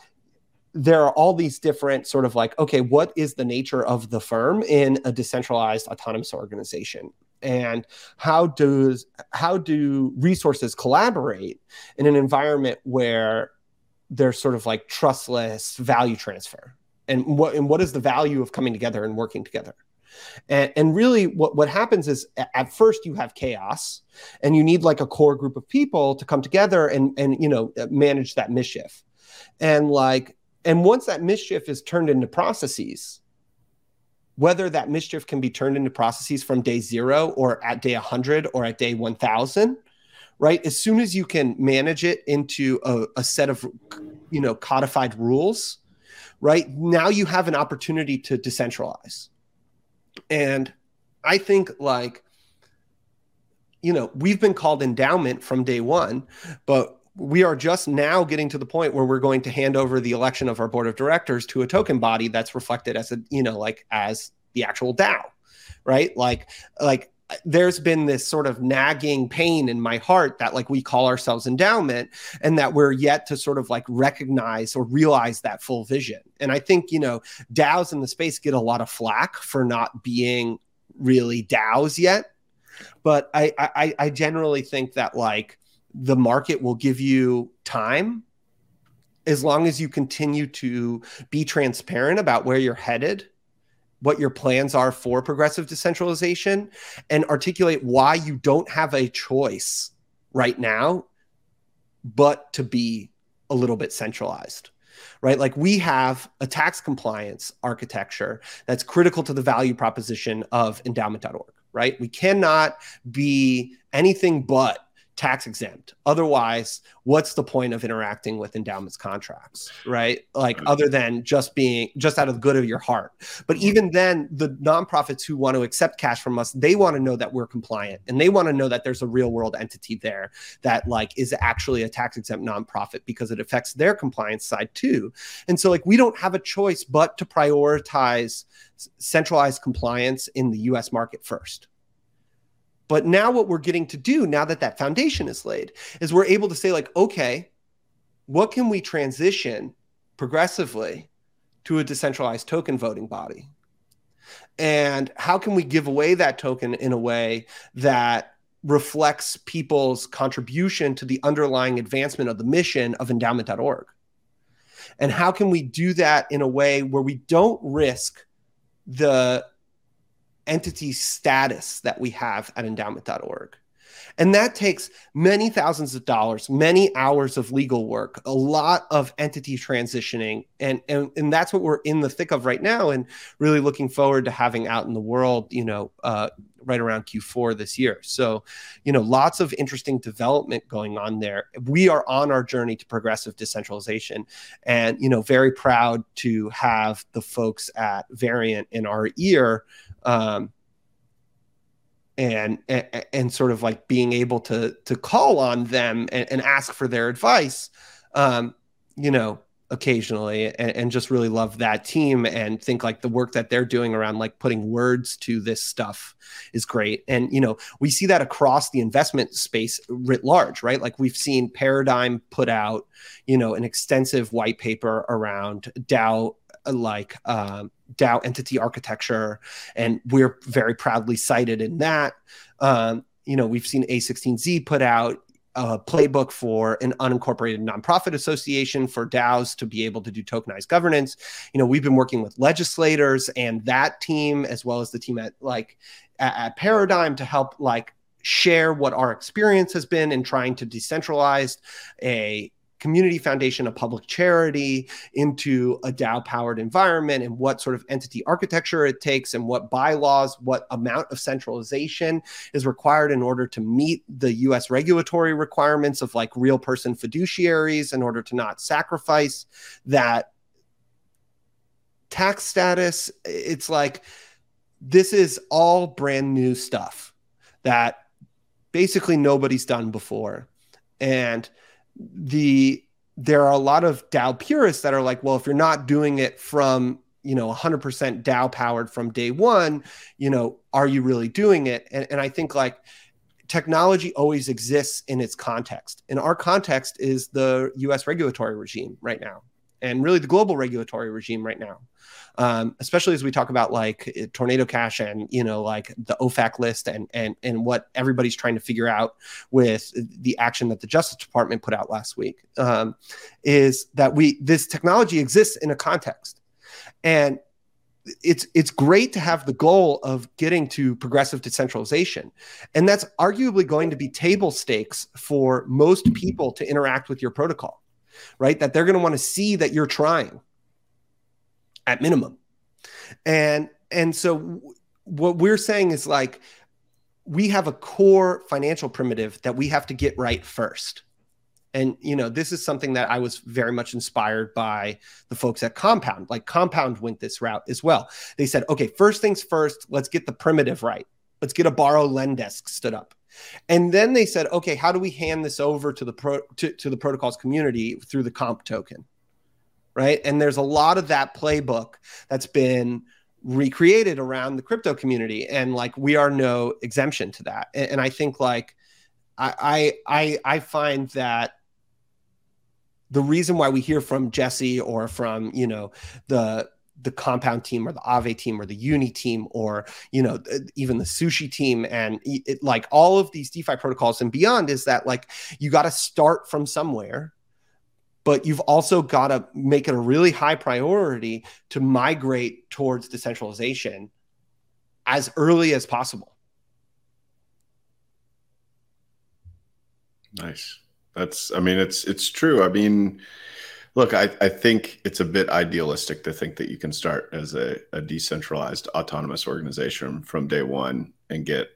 [SPEAKER 3] there are all these different sort of like okay what is the nature of the firm in a decentralized autonomous organization? And how does how do resources collaborate in an environment where there's sort of like trustless value transfer? And what and what is the value of coming together and working together? And, and really what, what happens is at first you have chaos and you need like a core group of people to come together and and you know manage that mischief. And like and once that mischief is turned into processes whether that mischief can be turned into processes from day zero or at day 100 or at day 1000 right as soon as you can manage it into a, a set of you know codified rules right? Now you have an opportunity to decentralize. And I think like, you know, we've been called Endaoment from day one, but we are just now getting to the point where we're going to hand over the election of our board of directors to a token body that's reflected as a, you know, like as the actual DAO, right? Like, like there's been this sort of nagging pain in my heart that like we call ourselves Endaoment and that we're yet to sort of like recognize or realize that full vision and i think you know daos in the space get a lot of flack for not being really daos yet but i i, I generally think that like the market will give you time as long as you continue to be transparent about where you're headed what your plans are for progressive decentralization and articulate why you don't have a choice right now but to be a little bit centralized right? Like we have a tax compliance architecture that's critical to the value proposition of endaoment.org right? We cannot be anything but tax exempt. Otherwise, what's the point of interacting with Endaoment's contracts, right? Like other than just being just out of the good of your heart. But even then, the nonprofits who want to accept cash from us, they want to know that we're compliant and they want to know that there's a real world entity there that like is actually a tax exempt nonprofit because it affects their compliance side too. And so like we don't have a choice but to prioritize centralized compliance in the US market first. But now what we're getting to do now that that foundation is laid is we're able to say like, okay, what can we transition progressively to a decentralized token voting body? And how can we give away that token in a way that reflects people's contribution to the underlying advancement of the mission of endaoment.org? And how can we do that in a way where we don't risk the entity status that we have at endaoment.org. And that takes many thousands of dollars, many hours of legal work, a lot of entity transitioning. And, and, and that's what we're in the thick of right now. And really looking forward to having out in the world, you know, uh, right around Q4 this year. So, you know, lots of interesting development going on there. We are on our journey to progressive decentralization and, you know, very proud to have the folks at Variant in our ear um, and, and, and sort of like being able to to call on them and, and ask for their advice, um, you know, occasionally, and, and, just really love that team and think like the work that they're doing around like putting words to this stuff is great. And you know, we see that across the investment space writ large, right? Like we've seen Paradigm put out, you know, an extensive white paper around DAO like um, DAO entity architecture, and we're very proudly cited in that. Um, you know, we've seen A16Z put out a playbook for an unincorporated nonprofit association for DAOs to be able to do tokenized governance. You know, we've been working with legislators and that team, as well as the team at like at, at Paradigm, to help like share what our experience has been in trying to decentralize a community foundation, a public charity, into a DAO powered environment, and what sort of entity architecture it takes, and what bylaws, what amount of centralization is required in order to meet the US regulatory requirements of like real person fiduciaries in order to not sacrifice that tax status, it's like this is all brand new stuff that basically nobody's done before. And the there are a lot of DAO purists that are like, well, if you're not doing it from you know 100% DAO powered from day one, you know, are you really doing it? And, and I think like technology always exists in its context. And our context is the US regulatory regime right now, and really the global regulatory regime right now. Um, especially as we talk about like eh, tornado cash and you know like the OFAC list and and and what everybody's trying to figure out with the action that the Justice Department put out last week um, is that we this technology exists in a context, and it's it's great to have the goal of getting to progressive decentralization. And that's arguably going to be table stakes for most people to interact with your protocol right that they're going to want to see that you're trying at minimum. And and so what we're saying is like we have a core financial primitive that we have to get right first. And you know this is something that i was very much inspired by the folks at compound like compound went this route as well. They said okay first things first let's get the primitive right. Let's get a borrow lend desk stood up and then they said okay how do we hand this over to the pro to, to the protocols community through the comp token right? And there's a lot of that playbook that's been recreated around the crypto community. And like we are no exemption to that. And, and i think like I, I I find that the reason why we hear from Jesse or from you know the the compound team or the Aave team or the Uni team or you know even the sushi team and it, like all of these DeFi protocols and beyond is that like you got to start from somewhere but you've also got to make it a really high priority to migrate towards decentralization as early as possible.
[SPEAKER 1] Nice. That's, I mean, it's it's true. I mean, look, I, I think it's a bit idealistic to think that you can start as a, a decentralized autonomous organization from day one and get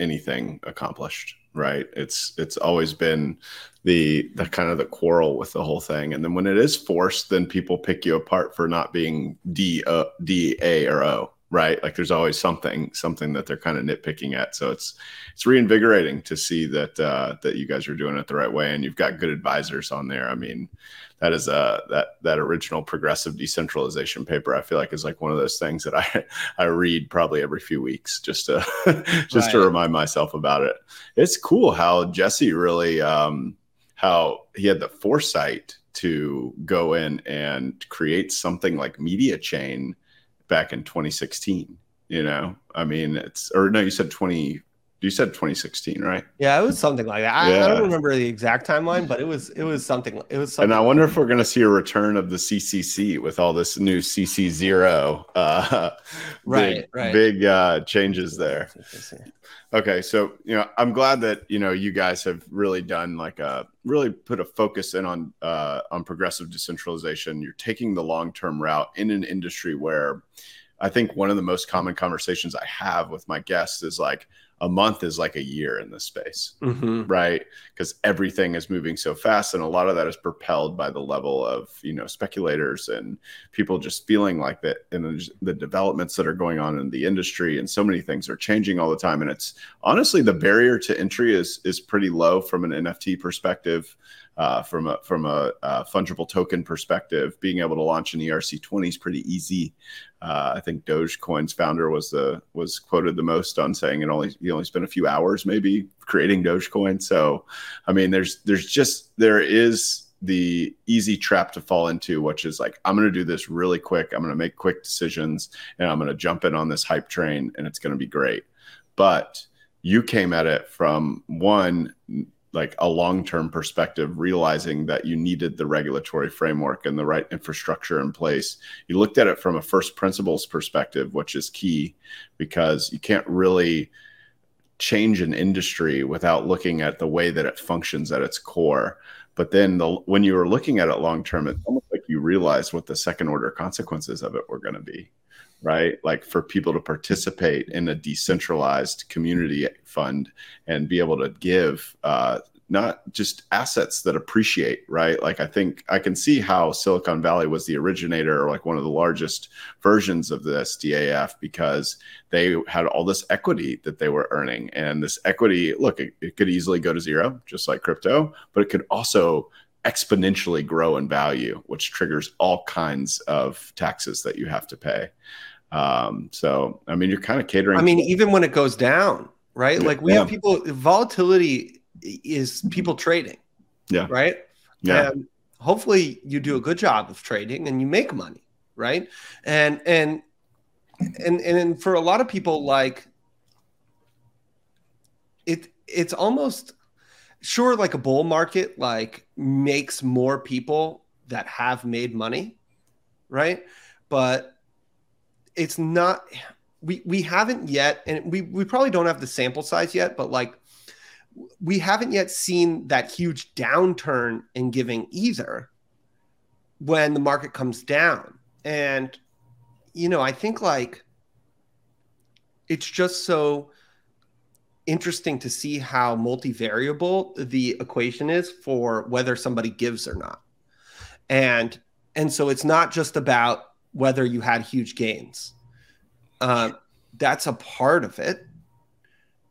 [SPEAKER 1] anything accomplished right? It's it's always been the the kind of the quarrel with the whole thing. And then when it is forced then people pick you apart for not being d uh, d a or o right? Like there's always something something that they're kind of nitpicking at. So it's it's reinvigorating to see that uh that you guys are doing it the right way and you've got good advisors on there. I mean that is uh that that original progressive decentralization paper i feel like is like one of those things that i i read probably every few weeks just to just right. to remind myself about it it's cool how jesse really um how he had the foresight to go in and create something like Mediachain back in 2016. You know, I mean, it's or no, you said 20. You said 2016, right?
[SPEAKER 3] Yeah, it was something like that. I, yeah. I don't remember the exact timeline, but it was it was something. It was. Something
[SPEAKER 1] and I wonder if we're going to see a return of the CCC with all this new CC zero. Uh,
[SPEAKER 3] right,
[SPEAKER 1] big,
[SPEAKER 3] right.
[SPEAKER 1] Big uh, changes there. Okay, so you know, I'm glad that you know you guys have really done like a really put a focus in on uh, on progressive decentralization. You're taking the long term route in an industry where I think one of the most common conversations I have with my guests is like, a month is like a year in this space, mm-hmm. right? Because everything is moving so fast, and a lot of that is propelled by the level of you know speculators and people just feeling like that, and the developments that are going on in the industry, and so many things are changing all the time. And it's honestly the barrier to entry is is pretty low from an NFT perspective. Uh, from a from a uh, fungible token perspective, being able to launch an ERC20 is pretty easy. Uh, I think Dogecoin's founder was the was quoted the most on saying it only he only spent a few hours maybe creating Dogecoin. So, I mean, there's there's just there is the easy trap to fall into, which is like I'm going to do this really quick. I'm going to make quick decisions, and I'm going to jump in on this hype train, and it's going to be great. But you came at it from one like a long-term perspective realizing that you needed the regulatory framework and the right infrastructure in place. You looked at it from a first principles perspective which is key because you can't really change an industry without looking at the way that it functions at its core. But then the, when you were looking at it long term it's almost like you realized what the second order consequences of it were going to be right? Like for people to participate in a decentralized community fund and be able to give uh, not just assets that appreciate, right? Like I think I can see how Silicon Valley was the originator or like one of the largest versions of this DAF because they had all this equity that they were earning. And this equity, look, it, it could easily go to zero, just like crypto, but it could also exponentially grow in value, which triggers all kinds of taxes that you have to pay. Um, so, I mean, you're kind of catering.
[SPEAKER 3] I mean, even when it goes down, right? Like we yeah. have people, volatility is people trading.
[SPEAKER 1] Yeah.
[SPEAKER 3] Right.
[SPEAKER 1] Yeah.
[SPEAKER 3] And hopefully you do a good job of trading and you make money. Right. And, and, and, and for a lot of people, like it, it's almost sure like a bull market like makes more people that have made money right? But it's not we we haven't yet and we we probably don't have the sample size yet but like we haven't yet seen that huge downturn in giving either when the market comes down. And you know i think like it's just so interesting to see how multivariable the equation is for whether somebody gives or not. And and so it's not just about whether you had huge gains. Uh, that's a part of it,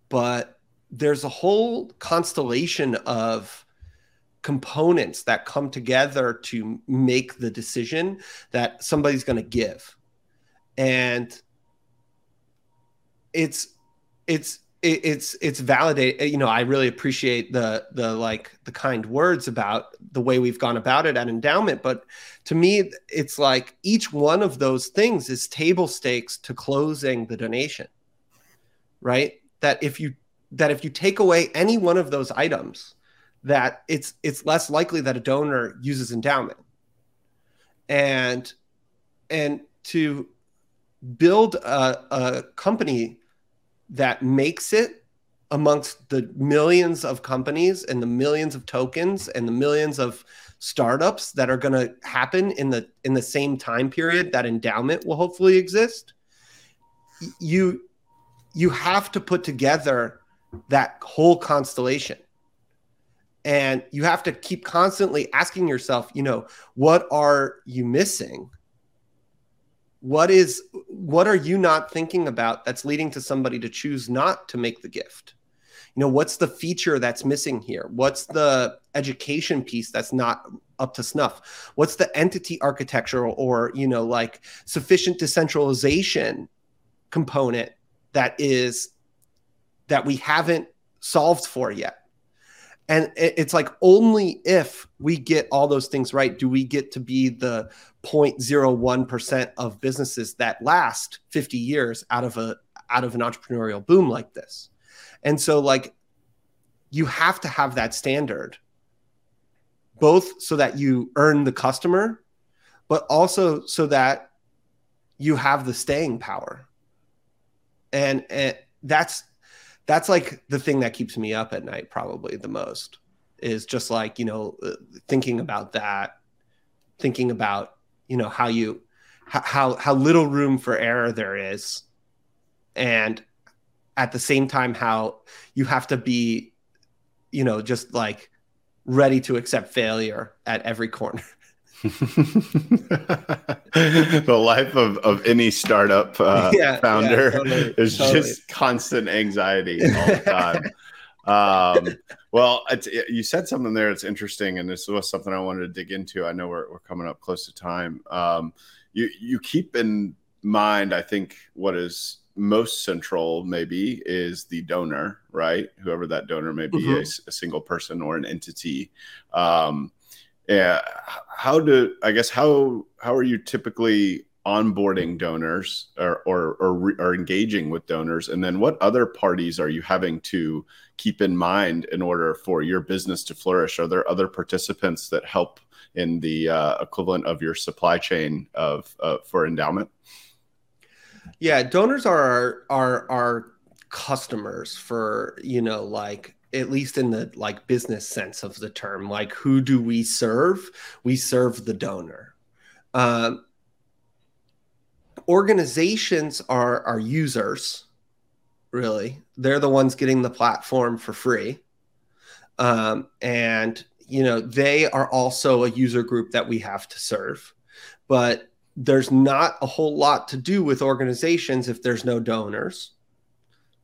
[SPEAKER 3] but there's a whole constellation of components that come together to make the decision that somebody's going to give, and it's it's it, it's it's validate you know i really appreciate the the like the kind words about the way we've gone about it at Endaoment but to me it's like each one of those things is table stakes to closing the donation right? That if you that if you take away any one of those items that it's it's less likely that a donor uses Endaoment. And and to build a, a company that makes it amongst the millions of companies and the millions of tokens and the millions of startups that are going to happen in the in the same time period that Endaoment will hopefully exist you you have to put together that whole constellation. And you have to keep constantly asking yourself you know what are you missing what is what are you not thinking about that's leading to somebody to choose not to make the gift? You know what's the feature that's missing here? What's the education piece that's not up to snuff? What's the entity architecture or you know like sufficient decentralization component that is that we haven't solved for yet and it's like only if we get all those things right do we get to be the 0.01% of businesses that last 50 years out of a out of an entrepreneurial boom like this. And so like you have to have that standard both so that you earn the customer but also so that you have the staying power. And, and that's that's like the thing that keeps me up at night probably the most is just like you know uh, thinking about that thinking about you know how you how how little room for error there is and at the same time how you have to be you know just like ready to accept failure at every corner
[SPEAKER 1] the life of, of any startup uh, yeah, founder yeah, totally, is totally. just constant anxiety all the time um, well, you said something there that's interesting, and this was something I wanted to dig into. I know we're, we're coming up close to time. Um, you you keep in mind, I think, what is most central maybe is the donor, right? Whoever that donor may be, mm-hmm. a, a, single person or an entity. Um, yeah, how do I guess how how are you typically onboarding donors or, or, or, or, engaging with donors? And then what other parties are you having to keep in mind in order for your business to flourish? Are there other participants that help in the uh, equivalent of your supply chain of uh, for Endaoment?
[SPEAKER 3] Yeah, donors are our, our, our customers for, you know, like at least in the like business sense of the term like who do we serve? We serve the donor. Um, organizations are are users really. They're the ones getting the platform for free. Um, and you know they are also a user group that we have to serve. But there's not a whole lot to do with organizations if there's no donors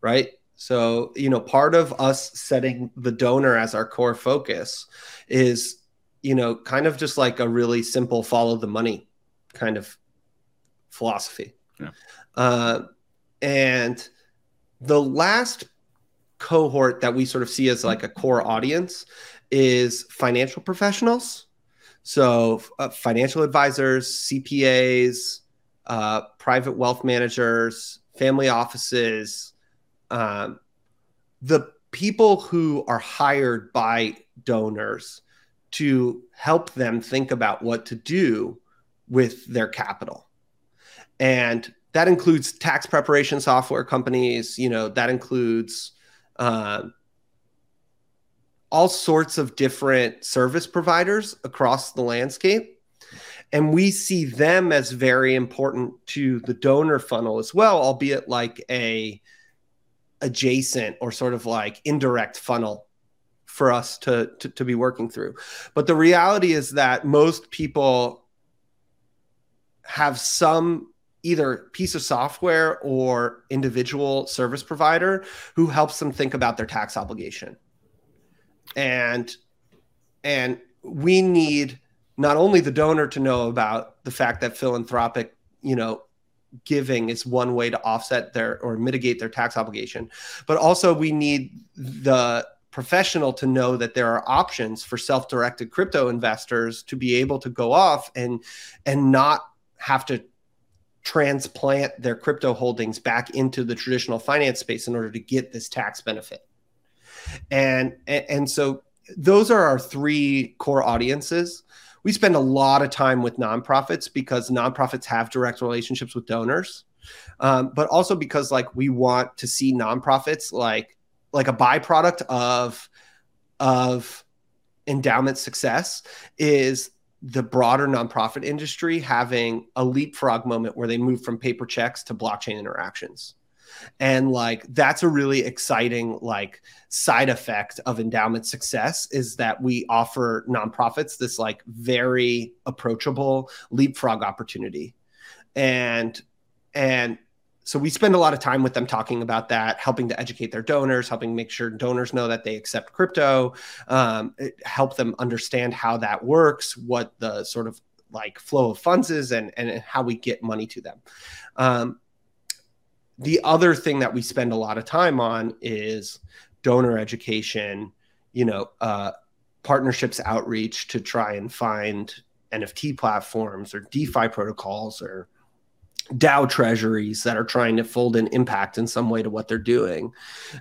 [SPEAKER 3] right so you know part of us setting the donor as our core focus is you know kind of just like a really simple follow the money kind of philosophy yeah. uh, and the last cohort that we sort of see as like a core audience is financial professionals. So, uh, financial advisors, CPAs, uh, private wealth managers, family offices, um, the people who are hired by donors to help them think about what to do with their capital. And that includes tax preparation software companies, you know, that includes uh, all sorts of different service providers across the landscape. And we see them as very important to the donor funnel as well, albeit like a adjacent or sort of like indirect funnel for us to, to, to be working through. But the reality is that most people have some either piece of software or individual service provider who helps them think about their tax obligation and and we need not only the donor to know about the fact that philanthropic you know giving is one way to offset their or mitigate their tax obligation but also we need the professional to know that there are options for self-directed crypto investors to be able to go off and and not have to transplant their crypto holdings back into the traditional finance space in order to get this tax benefit. And and so those are our three core audiences. We spend a lot of time with nonprofits because nonprofits have direct relationships with donors, um, but also because like we want to see nonprofits like like a byproduct of of Endaoment success is the broader nonprofit industry having a leapfrog moment where they move from paper checks to blockchain interactions and like that's a really exciting like side effect of Endaoment success is that we offer nonprofits this like very approachable leapfrog opportunity and and so we spend a lot of time with them talking about that, helping to educate their donors, helping make sure donors know that they accept crypto, um, help them understand how that works, what the sort of like flow of funds is, and and how we get money to them. Um, the other thing that we spend a lot of time on is donor education. You know, uh, partnerships outreach to try and find NFT platforms or DeFi protocols or DAO treasuries that are trying to fold an impact in some way to what they're doing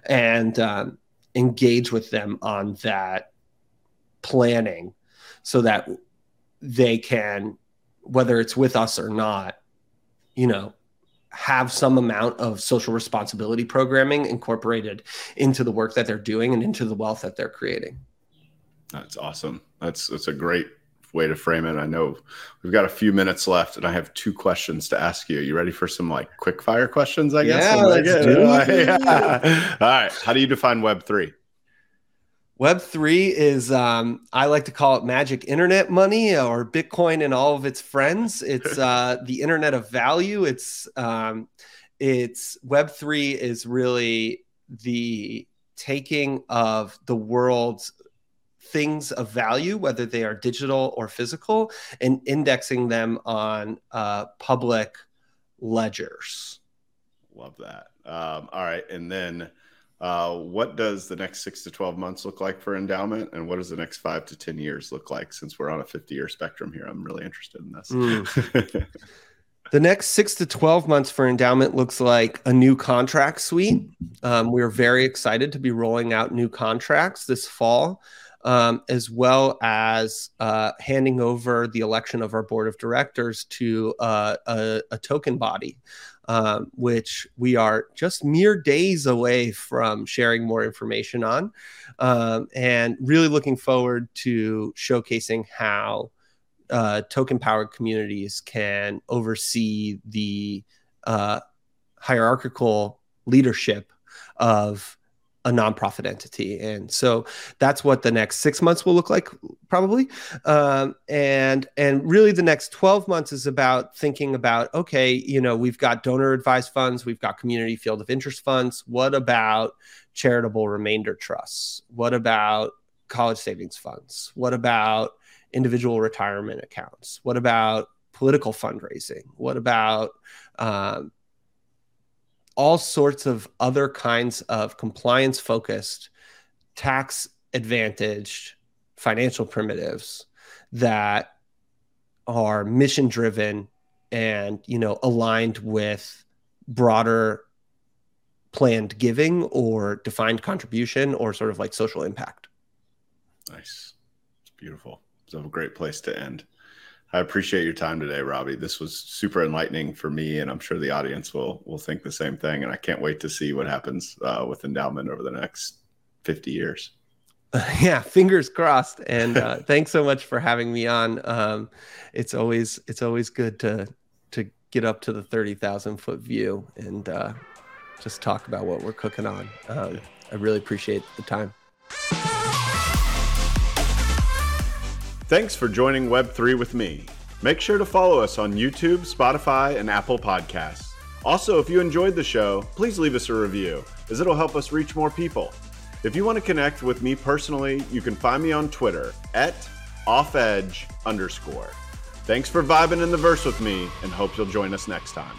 [SPEAKER 3] and um, engage with them on that planning so that they can, whether it's with us or not, you know, have some amount of social responsibility programming incorporated into the work that they're doing and into the wealth that they're creating.
[SPEAKER 1] That's awesome. That's that's a great way to frame it. I know we've got a few minutes left, and I have two questions to ask you. Are You ready for some like quick fire questions? I guess.
[SPEAKER 3] Yeah, let's do it.
[SPEAKER 1] yeah. All right. How do you define Web three?
[SPEAKER 3] Web three is um, I like to call it magic internet money or Bitcoin and all of its friends. It's uh, the internet of value. It's um, it's Web three is really the taking of the world's things of value, whether they are digital or physical, and indexing them on uh, public ledgers.
[SPEAKER 1] Love that. Um, all right. And then uh, what does the next six to 12 months look like for Endaoment? And what does the next five to 10 years look like since we're on a 50 year spectrum here? I'm really interested in this. Mm.
[SPEAKER 3] the next six to 12 months for Endaoment looks like a new contract suite. Um, we're very excited to be rolling out new contracts this fall um, as well as uh, handing over the election of our board of directors to uh, a, a, token body, um, which we are just mere days away from sharing more information on, um, and really looking forward to showcasing how uh, token powered communities can oversee the uh, hierarchical leadership of a nonprofit entity. And so that's what the next six months will look like, probably. Um, and and really, the next twelve months is about thinking about okay, you know, we've got donor advised funds, we've got community field of interest funds. What about charitable remainder trusts? What about college savings funds? What about individual retirement accounts? What about political fundraising? What about um, all sorts of other kinds of compliance focused, tax advantaged financial primitives that are mission driven and you know aligned with broader planned giving or defined contribution or sort of like social impact.
[SPEAKER 1] Nice. It's beautiful. It's a great place to end I appreciate your time today, Robbie. This was super enlightening for me, and I'm sure the audience will will think the same thing. And I can't wait to see what happens uh, with Endaoment over the next 50 years.
[SPEAKER 3] yeah, fingers crossed. And uh, thanks so much for having me on. Um, it's always it's always good to to get up to the 30,000 foot view and uh, just talk about what we're cooking on. Um, I really appreciate the time.
[SPEAKER 1] Thanks for joining Web3 with me. Make sure to follow us on YouTube, Spotify, and Apple Podcasts. Also, if you enjoyed the show, please leave us a review, as it'll help us reach more people. If you want to connect with me personally, you can find me on Twitter at offedge underscore. Thanks for vibing in the verse with me, and hope you'll join us next time.